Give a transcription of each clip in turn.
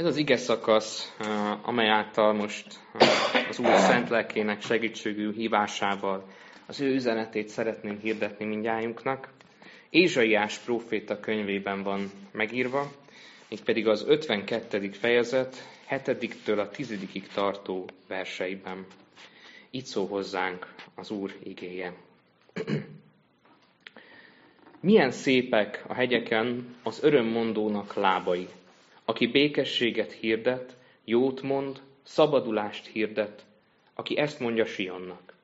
Ez az ige szakasz, amely által most az Úr Szent Lelkének segítségű hívásával az ő üzenetét szeretném hirdetni mindjájunknak. Ézsaiás próféta könyvében van megírva, mégpedig az 52. fejezet 7-től a 10 tartó verseiben. Így szól hozzánk az Úr igéje. Milyen szépek a hegyeken az örömmondónak lábai, aki békességet hirdet, jót mond, szabadulást hirdet, aki ezt mondja Sionnak.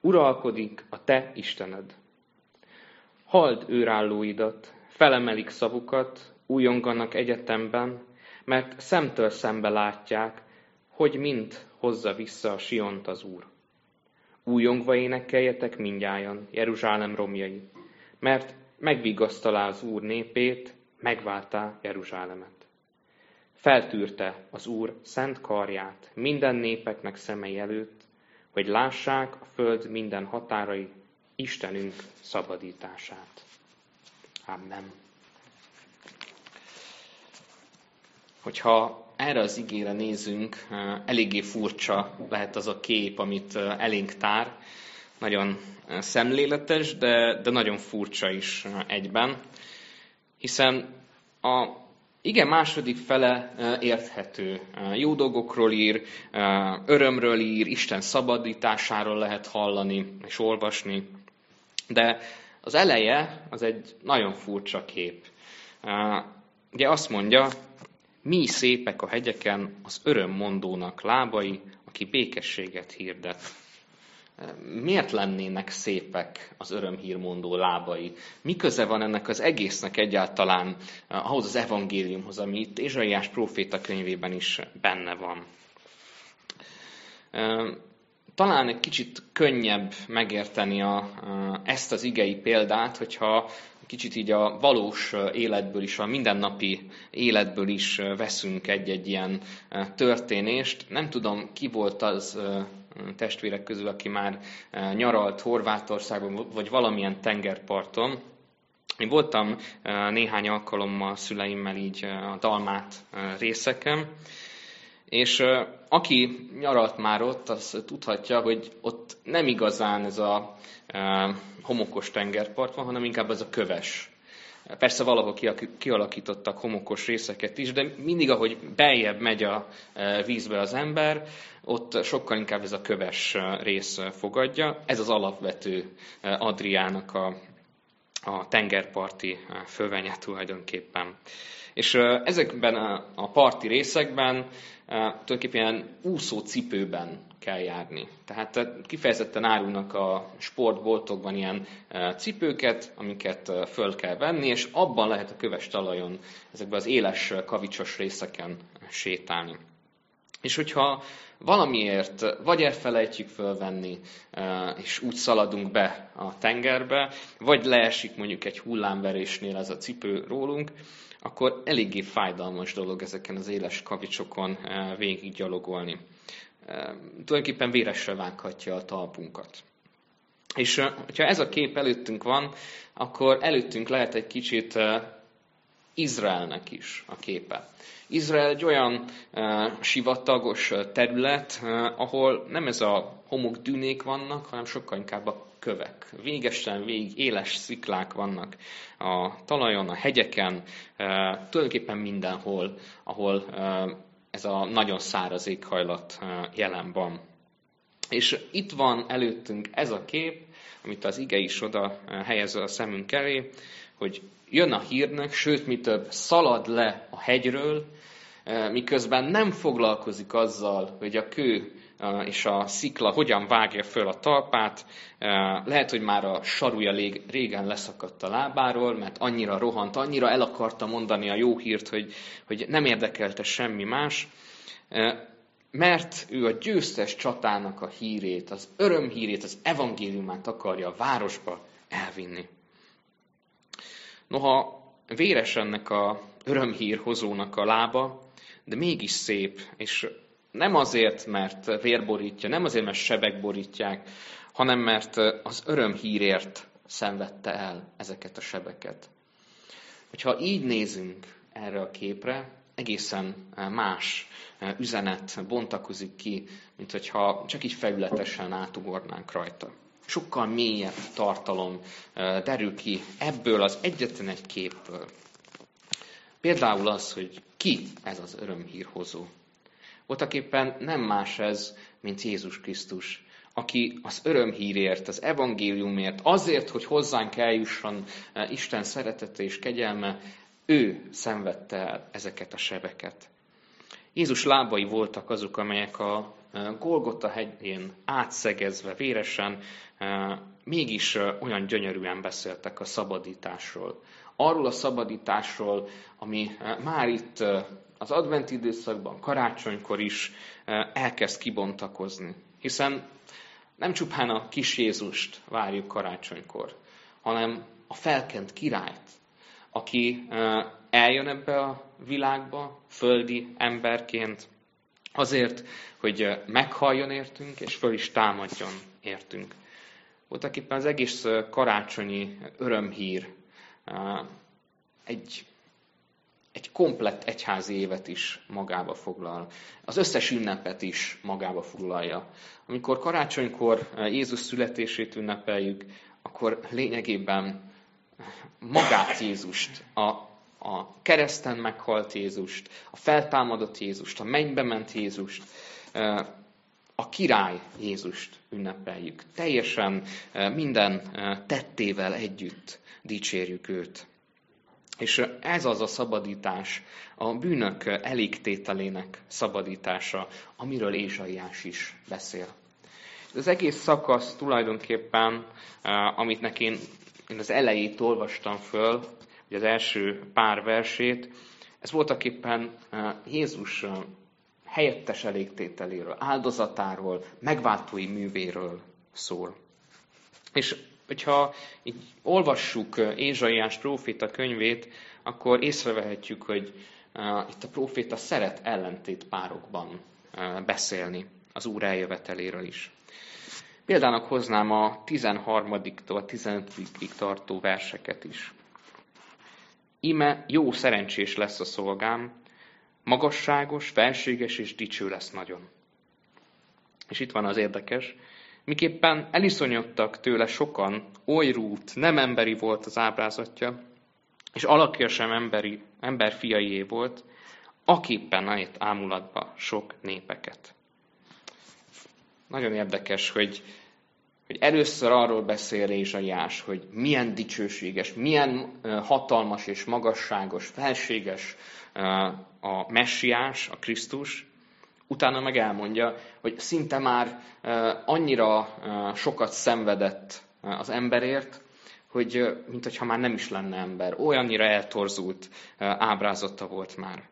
Uralkodik a te Istened. Hald őrállóidat, felemelik szavukat, újonganak egyetemben, mert szemtől szembe látják, hogy mind hozza vissza a Siont az Úr. Újongva énekeljetek mindjájan, Jeruzsálem romjai, mert megvigasztalá az Úr népét, megváltá Jeruzsálemet. Feltűrte az Úr szent karját minden népeknek szemei előtt, hogy lássák a föld minden határai Istenünk szabadítását. Amen. Hogyha erre az igére nézünk, eléggé furcsa lehet az a kép, amit elénk tár. Nagyon szemléletes, de, de nagyon furcsa is egyben. Hiszen a igen, második fele érthető. Jó dolgokról ír, örömről ír, Isten szabadításáról lehet hallani és olvasni. De az eleje az egy nagyon furcsa kép. Ugye azt mondja, mi szépek a hegyeken az örömmondónak lábai, aki békességet hirdet. Miért lennének szépek az örömhírmondó lábai? Mi köze van ennek az egésznek egyáltalán ahhoz az evangéliumhoz, ami itt Ézsaiás próféta könyvében is benne van? Talán egy kicsit könnyebb megérteni a, ezt az igei példát, hogyha kicsit így a valós életből is, a mindennapi életből is veszünk egy-egy ilyen történést. Nem tudom, ki volt az testvérek közül, aki már e, nyaralt Horvátországban, vagy valamilyen tengerparton. Én voltam e, néhány alkalommal szüleimmel így e, a Dalmát részeken, és aki nyaralt már ott, az tudhatja, hogy ott nem igazán ez a homokos tengerpart van, hanem inkább ez a köves Persze valahol kialakítottak homokos részeket is, de mindig, ahogy beljebb megy a e, vízbe az ember, ott sokkal inkább ez a köves e, rész fogadja. Ez az alapvető e, Adriának a, a tengerparti fölvenye tulajdonképpen. És ezekben a parti részekben tulajdonképpen úszó cipőben kell járni. Tehát kifejezetten árulnak a sportboltokban ilyen cipőket, amiket föl kell venni, és abban lehet a köves talajon, ezekben az éles kavicsos részeken sétálni. És hogyha valamiért vagy elfelejtjük fölvenni, és úgy szaladunk be a tengerbe, vagy leesik mondjuk egy hullámverésnél ez a cipő rólunk, akkor eléggé fájdalmas dolog ezeken az éles kavicsokon végig gyalogolni. Tulajdonképpen véresre vághatja a talpunkat. És ha ez a kép előttünk van, akkor előttünk lehet egy kicsit Izraelnek is a képe. Izrael egy olyan uh, sivatagos terület, uh, ahol nem ez a homokdűnék vannak, hanem sokkal inkább a kövek. Végesen végig éles sziklák vannak a talajon, a hegyeken, uh, tulajdonképpen mindenhol, ahol uh, ez a nagyon száraz éghajlat uh, jelen van. És itt van előttünk ez a kép, amit az ige is oda helyez a szemünk elé, hogy jön a hírnek, sőt, mi több, szalad le a hegyről, eh, miközben nem foglalkozik azzal, hogy a kő eh, és a szikla hogyan vágja föl a talpát. Eh, lehet, hogy már a sarúja régen leszakadt a lábáról, mert annyira rohant, annyira el akarta mondani a jó hírt, hogy, hogy nem érdekelte semmi más. Mert ő a győztes csatának a hírét, az örömhírét, az evangéliumát akarja a városba elvinni. Noha véres ennek a örömhír hozónak a lába, de mégis szép, és nem azért, mert vér borítja, nem azért, mert sebek borítják, hanem mert az örömhírért szenvedte el ezeket a sebeket. Hogyha így nézünk erre a képre, egészen más üzenet bontakozik ki, mint hogyha csak így felületesen átugornánk rajta. Sokkal mélyebb tartalom derül ki ebből az egyetlen egy képből. Például az, hogy ki ez az örömhírhozó. Voltak éppen nem más ez, mint Jézus Krisztus, aki az örömhírért, az evangéliumért, azért, hogy hozzánk eljusson Isten szeretete és kegyelme, ő szenvedte el ezeket a sebeket. Jézus lábai voltak azok, amelyek a Golgota hegyén átszegezve, véresen, mégis olyan gyönyörűen beszéltek a szabadításról. Arról a szabadításról, ami már itt az advent időszakban, karácsonykor is elkezd kibontakozni. Hiszen nem csupán a kis Jézust várjuk karácsonykor, hanem a felkent királyt, aki eljön ebbe a világba, földi emberként, azért, hogy meghalljon értünk, és föl is támadjon értünk. Voltak éppen az egész karácsonyi örömhír egy, egy komplett egyházi évet is magába foglal. Az összes ünnepet is magába foglalja. Amikor karácsonykor Jézus születését ünnepeljük, akkor lényegében magát Jézust, a, a kereszten meghalt Jézust, a feltámadott Jézust, a mennybe ment Jézust, a király Jézust ünnepeljük. Teljesen minden tettével együtt dicsérjük őt. És ez az a szabadítás, a bűnök elégtételének szabadítása, amiről Ézsaiás is beszél. Az egész szakasz tulajdonképpen, amit nekén én az elejét olvastam föl, ugye az első pár versét, ez voltak éppen Jézus helyettes elégtételéről, áldozatáról, megváltói művéről szól. És hogyha így olvassuk Ézsaiás próféta könyvét, akkor észrevehetjük, hogy itt a próféta szeret ellentét párokban beszélni az Úr eljöveteléről is. Példának hoznám a 13-tól 15-ig tartó verseket is. Ime jó szerencsés lesz a szolgám, magasságos, felséges és dicső lesz nagyon. És itt van az érdekes, miképpen eliszonyodtak tőle sokan, oly rút, nem emberi volt az ábrázatja, és alakja sem emberi, ember fiaié volt, aképpen ejt ámulatba sok népeket. Nagyon érdekes, hogy, hogy először arról beszél Rézsaiás, hogy milyen dicsőséges, milyen hatalmas és magasságos, felséges a messiás, a Krisztus, utána meg elmondja, hogy szinte már annyira sokat szenvedett az emberért, hogy mintha már nem is lenne ember. Olyannyira eltorzult ábrázata volt már.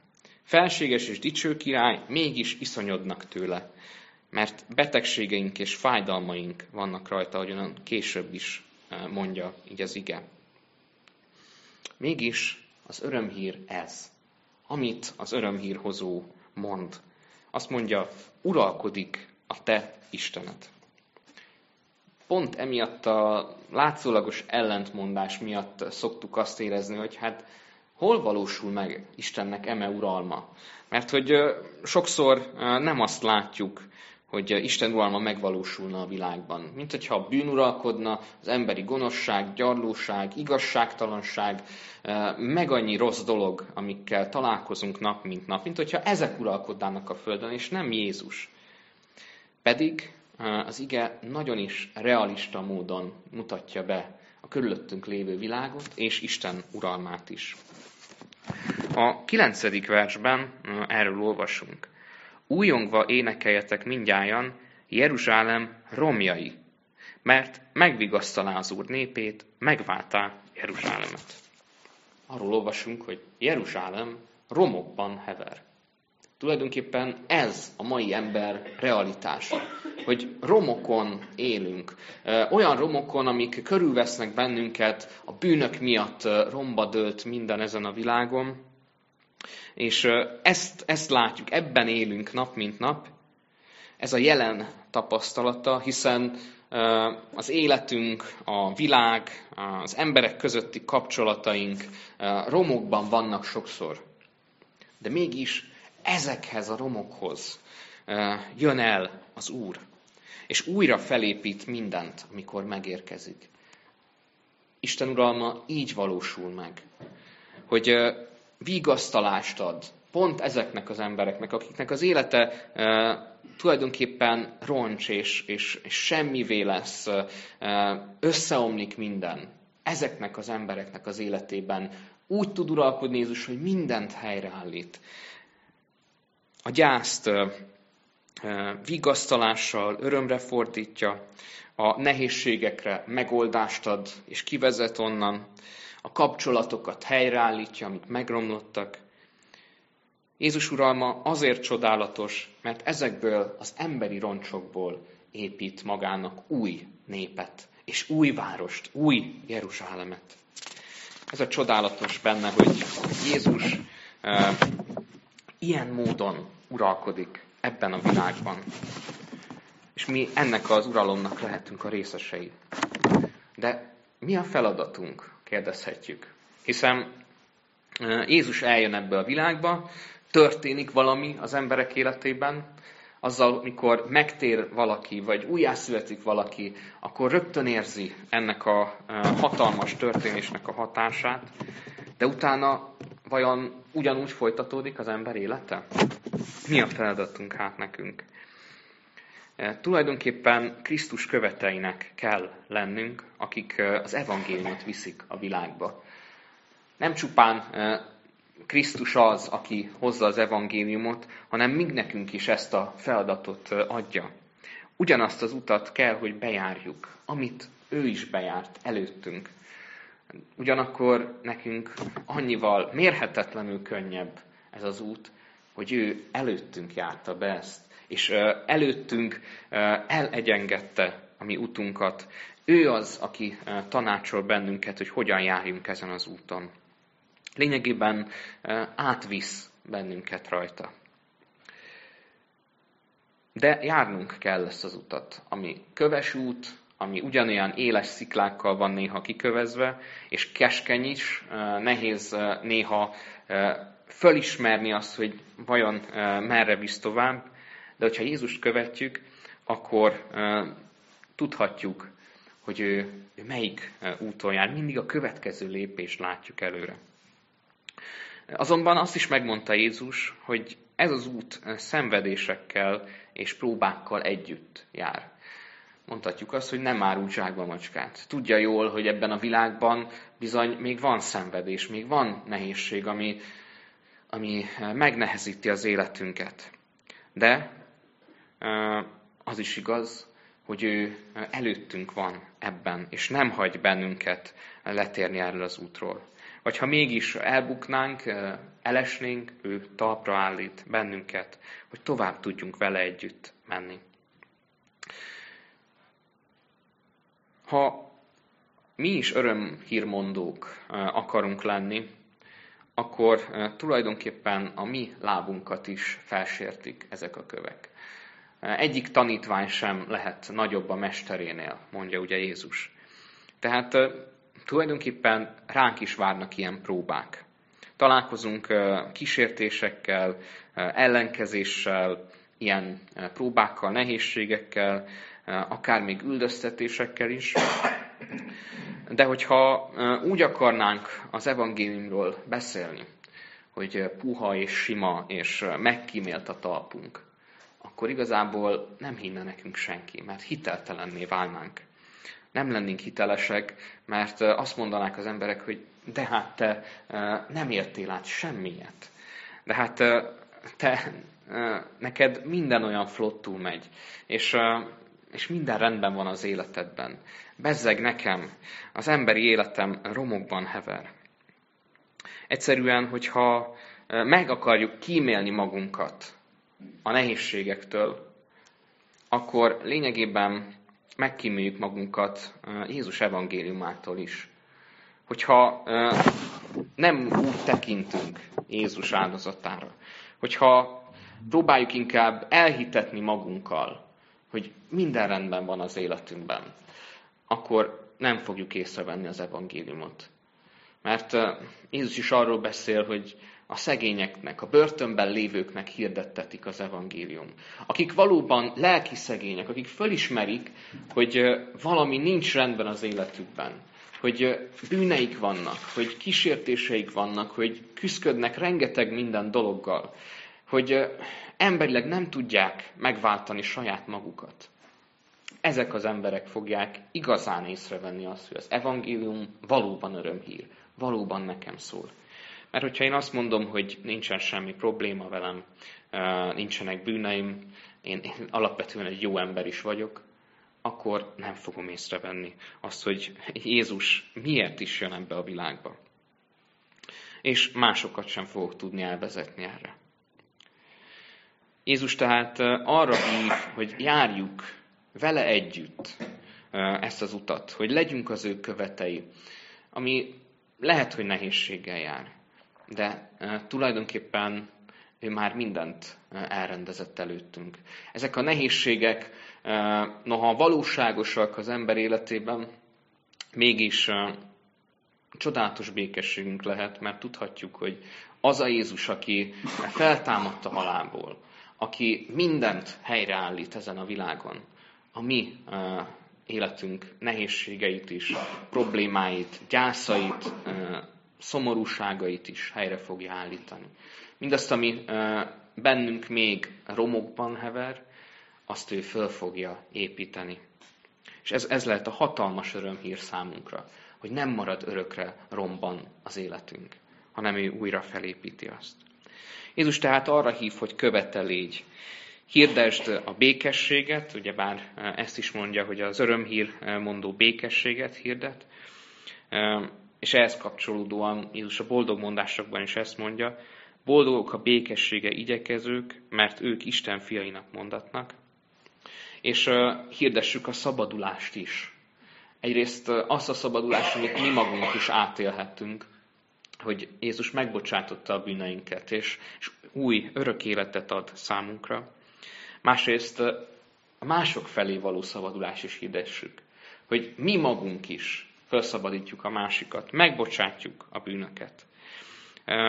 Felséges és dicső király, mégis iszonyodnak tőle mert betegségeink és fájdalmaink vannak rajta, ahogyan később is mondja így az ige. Mégis az örömhír ez, amit az örömhírhozó mond. Azt mondja, uralkodik a te Istened. Pont emiatt a látszólagos ellentmondás miatt szoktuk azt érezni, hogy hát hol valósul meg Istennek eme uralma? Mert hogy sokszor nem azt látjuk, hogy Isten uralma megvalósulna a világban. Mint hogyha a bűn uralkodna, az emberi gonoszság, gyarlóság, igazságtalanság, eh, meg annyi rossz dolog, amikkel találkozunk nap mint nap, mint hogyha ezek uralkodnának a Földön, és nem Jézus. Pedig eh, az ige nagyon is realista módon mutatja be a körülöttünk lévő világot, és Isten uralmát is. A kilencedik versben eh, erről olvasunk. Újongva énekeljetek mindjájan, Jeruzsálem romjai, mert megvigasztalá az Úr népét, megváltá Jeruzsálemet. Arról olvasunk, hogy Jeruzsálem romokban hever. Tulajdonképpen ez a mai ember realitása, hogy romokon élünk. Olyan romokon, amik körülvesznek bennünket, a bűnök miatt romba dőlt minden ezen a világon, és ezt, ezt látjuk, ebben élünk nap mint nap. Ez a jelen tapasztalata, hiszen az életünk, a világ, az emberek közötti kapcsolataink romokban vannak sokszor. De mégis ezekhez a romokhoz jön el az Úr, és újra felépít mindent, amikor megérkezik. Isten uralma így valósul meg, hogy vigasztalást ad pont ezeknek az embereknek, akiknek az élete tulajdonképpen roncs és, és, és semmivé lesz, összeomlik minden. Ezeknek az embereknek az életében úgy tud uralkodni Jézus, hogy mindent helyreállít. A gyászt vigasztalással, örömre fordítja, a nehézségekre megoldást ad és kivezet onnan, a kapcsolatokat helyreállítja, amik megromlottak. Jézus uralma azért csodálatos, mert ezekből az emberi roncsokból épít magának új népet, és új várost, új Jeruzsálemet. Ez a csodálatos benne, hogy Jézus e, ilyen módon uralkodik ebben a világban. És mi ennek az uralomnak lehetünk a részesei. De mi a feladatunk, kérdezhetjük. Hiszen Jézus eljön ebbe a világba, történik valami az emberek életében, azzal, mikor megtér valaki, vagy újjászületik valaki, akkor rögtön érzi ennek a hatalmas történésnek a hatását, de utána vajon ugyanúgy folytatódik az ember élete? Mi a feladatunk hát nekünk? E, tulajdonképpen Krisztus követeinek kell lennünk, akik e, az evangéliumot viszik a világba. Nem csupán e, Krisztus az, aki hozza az evangéliumot, hanem mind nekünk is ezt a feladatot adja. Ugyanazt az utat kell, hogy bejárjuk, amit ő is bejárt előttünk. Ugyanakkor nekünk annyival mérhetetlenül könnyebb ez az út, hogy ő előttünk járta be ezt, és előttünk elegyengettte a mi utunkat. Ő az, aki tanácsol bennünket, hogy hogyan járjunk ezen az úton. Lényegében átvisz bennünket rajta. De járnunk kell ezt az utat, ami köves út, ami ugyanolyan éles sziklákkal van néha kikövezve, és keskeny is, nehéz néha fölismerni azt, hogy vajon merre visz tovább, de hogyha Jézust követjük, akkor tudhatjuk, hogy ő, ő melyik úton jár. Mindig a következő lépést látjuk előre. Azonban azt is megmondta Jézus, hogy ez az út szenvedésekkel és próbákkal együtt jár. Mondhatjuk azt, hogy nem árul zsákba macskát. Tudja jól, hogy ebben a világban bizony még van szenvedés, még van nehézség, ami, ami megnehezíti az életünket. De az is igaz, hogy ő előttünk van ebben, és nem hagy bennünket letérni erről az útról. Vagy ha mégis elbuknánk, elesnénk, ő talpra állít bennünket, hogy tovább tudjunk vele együtt menni. Ha mi is örömhírmondók akarunk lenni, akkor tulajdonképpen a mi lábunkat is felsértik ezek a kövek. Egyik tanítvány sem lehet nagyobb a mesterénél, mondja ugye Jézus. Tehát tulajdonképpen ránk is várnak ilyen próbák. Találkozunk kísértésekkel, ellenkezéssel, ilyen próbákkal, nehézségekkel, akár még üldöztetésekkel is. De hogyha úgy akarnánk az evangéliumról beszélni, hogy puha és sima és megkímélt a talpunk, akkor igazából nem hinne nekünk senki, mert hiteltelenné válnánk. Nem lennénk hitelesek, mert azt mondanák az emberek, hogy de hát te nem értél át semmiet. De hát te, neked minden olyan flottul megy, és, és minden rendben van az életedben. Bezzeg nekem, az emberi életem romokban hever. Egyszerűen, hogyha meg akarjuk kímélni magunkat a nehézségektől, akkor lényegében megkíméljük magunkat Jézus evangéliumától is. Hogyha nem úgy tekintünk Jézus áldozatára, hogyha próbáljuk inkább elhitetni magunkkal, hogy minden rendben van az életünkben, akkor nem fogjuk észrevenni az evangéliumot. Mert Jézus is arról beszél, hogy a szegényeknek, a börtönben lévőknek hirdettetik az evangélium. Akik valóban lelki szegények, akik fölismerik, hogy valami nincs rendben az életükben, hogy bűneik vannak, hogy kísértéseik vannak, hogy küzdködnek rengeteg minden dologgal, hogy emberileg nem tudják megváltani saját magukat. Ezek az emberek fogják igazán észrevenni azt, hogy az evangélium valóban örömhír, valóban nekem szól. Mert hogyha én azt mondom, hogy nincsen semmi probléma velem, nincsenek bűneim, én, én alapvetően egy jó ember is vagyok, akkor nem fogom észrevenni azt, hogy Jézus miért is jön ebbe a világba. És másokat sem fogok tudni elvezetni erre. Jézus tehát arra hív, hogy járjuk vele együtt ezt az utat, hogy legyünk az ő követei, ami lehet, hogy nehézséggel jár, de tulajdonképpen ő már mindent elrendezett előttünk. Ezek a nehézségek, noha valóságosak az ember életében, mégis csodálatos békességünk lehet, mert tudhatjuk, hogy az a Jézus, aki feltámadt a halálból, aki mindent helyreállít ezen a világon, a mi életünk nehézségeit is, problémáit, gyászait, szomorúságait is helyre fogja állítani. Mindazt, ami bennünk még romokban hever, azt ő föl fogja építeni. És ez, ez lehet a hatalmas örömhír számunkra, hogy nem marad örökre romban az életünk, hanem ő újra felépíti azt. Jézus tehát arra hív, hogy követelégy. Hirdesd a békességet, ugyebár ezt is mondja, hogy az örömhír mondó békességet hirdet, és ehhez kapcsolódóan Jézus a boldog mondásokban is ezt mondja, boldogok a békessége igyekezők, mert ők Isten fiainak mondatnak, és hirdessük a szabadulást is. Egyrészt azt a szabadulást, amit mi magunk is átélhettünk, hogy Jézus megbocsátotta a bűneinket, és, és új, örök életet ad számunkra. Másrészt a mások felé való szabadulást is hirdessük, hogy mi magunk is felszabadítjuk a másikat, megbocsátjuk a bűnöket.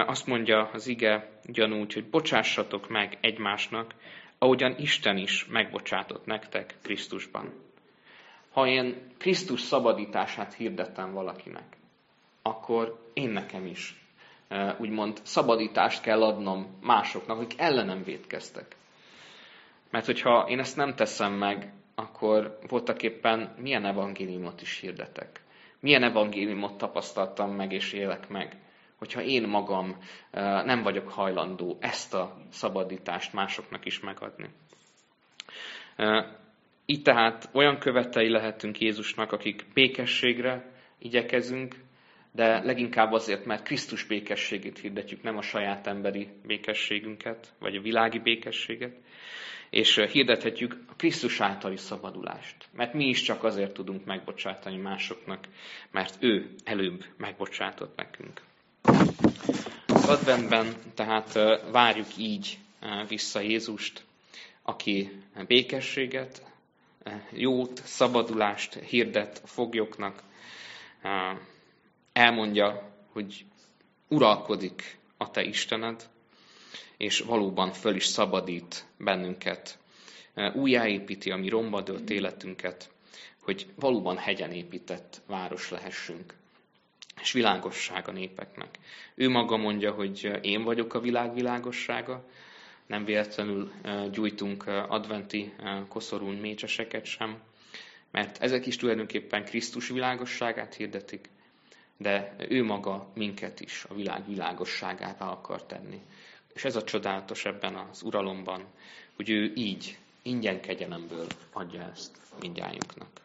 Azt mondja az ige gyanúgy, hogy bocsássatok meg egymásnak, ahogyan Isten is megbocsátott nektek Krisztusban. Ha én Krisztus szabadítását hirdettem valakinek, akkor én nekem is úgymond szabadítást kell adnom másoknak, akik ellenem védkeztek. Mert hogyha én ezt nem teszem meg, akkor voltak éppen milyen evangéliumot is hirdetek. Milyen evangéliumot tapasztaltam meg és élek meg, hogyha én magam nem vagyok hajlandó ezt a szabadítást másoknak is megadni. Így tehát olyan követei lehetünk Jézusnak, akik békességre igyekezünk, de leginkább azért, mert Krisztus békességét hirdetjük, nem a saját emberi békességünket, vagy a világi békességet, és hirdethetjük a Krisztus általi szabadulást. Mert mi is csak azért tudunk megbocsátani másoknak, mert ő előbb megbocsátott nekünk. Az adventben tehát várjuk így vissza Jézust, aki békességet, jót, szabadulást hirdet a foglyoknak, elmondja, hogy uralkodik a te Istened, és valóban föl is szabadít bennünket. Újjáépíti a mi romba dölt életünket, hogy valóban hegyen épített város lehessünk, és világosság a népeknek. Ő maga mondja, hogy én vagyok a világ világossága, nem véletlenül gyújtunk adventi koszorún mécseseket sem, mert ezek is tulajdonképpen Krisztus világosságát hirdetik, de ő maga minket is a világ világosságává akar tenni. És ez a csodálatos ebben az uralomban, hogy ő így, ingyen kegyelemből adja ezt mindjájunknak.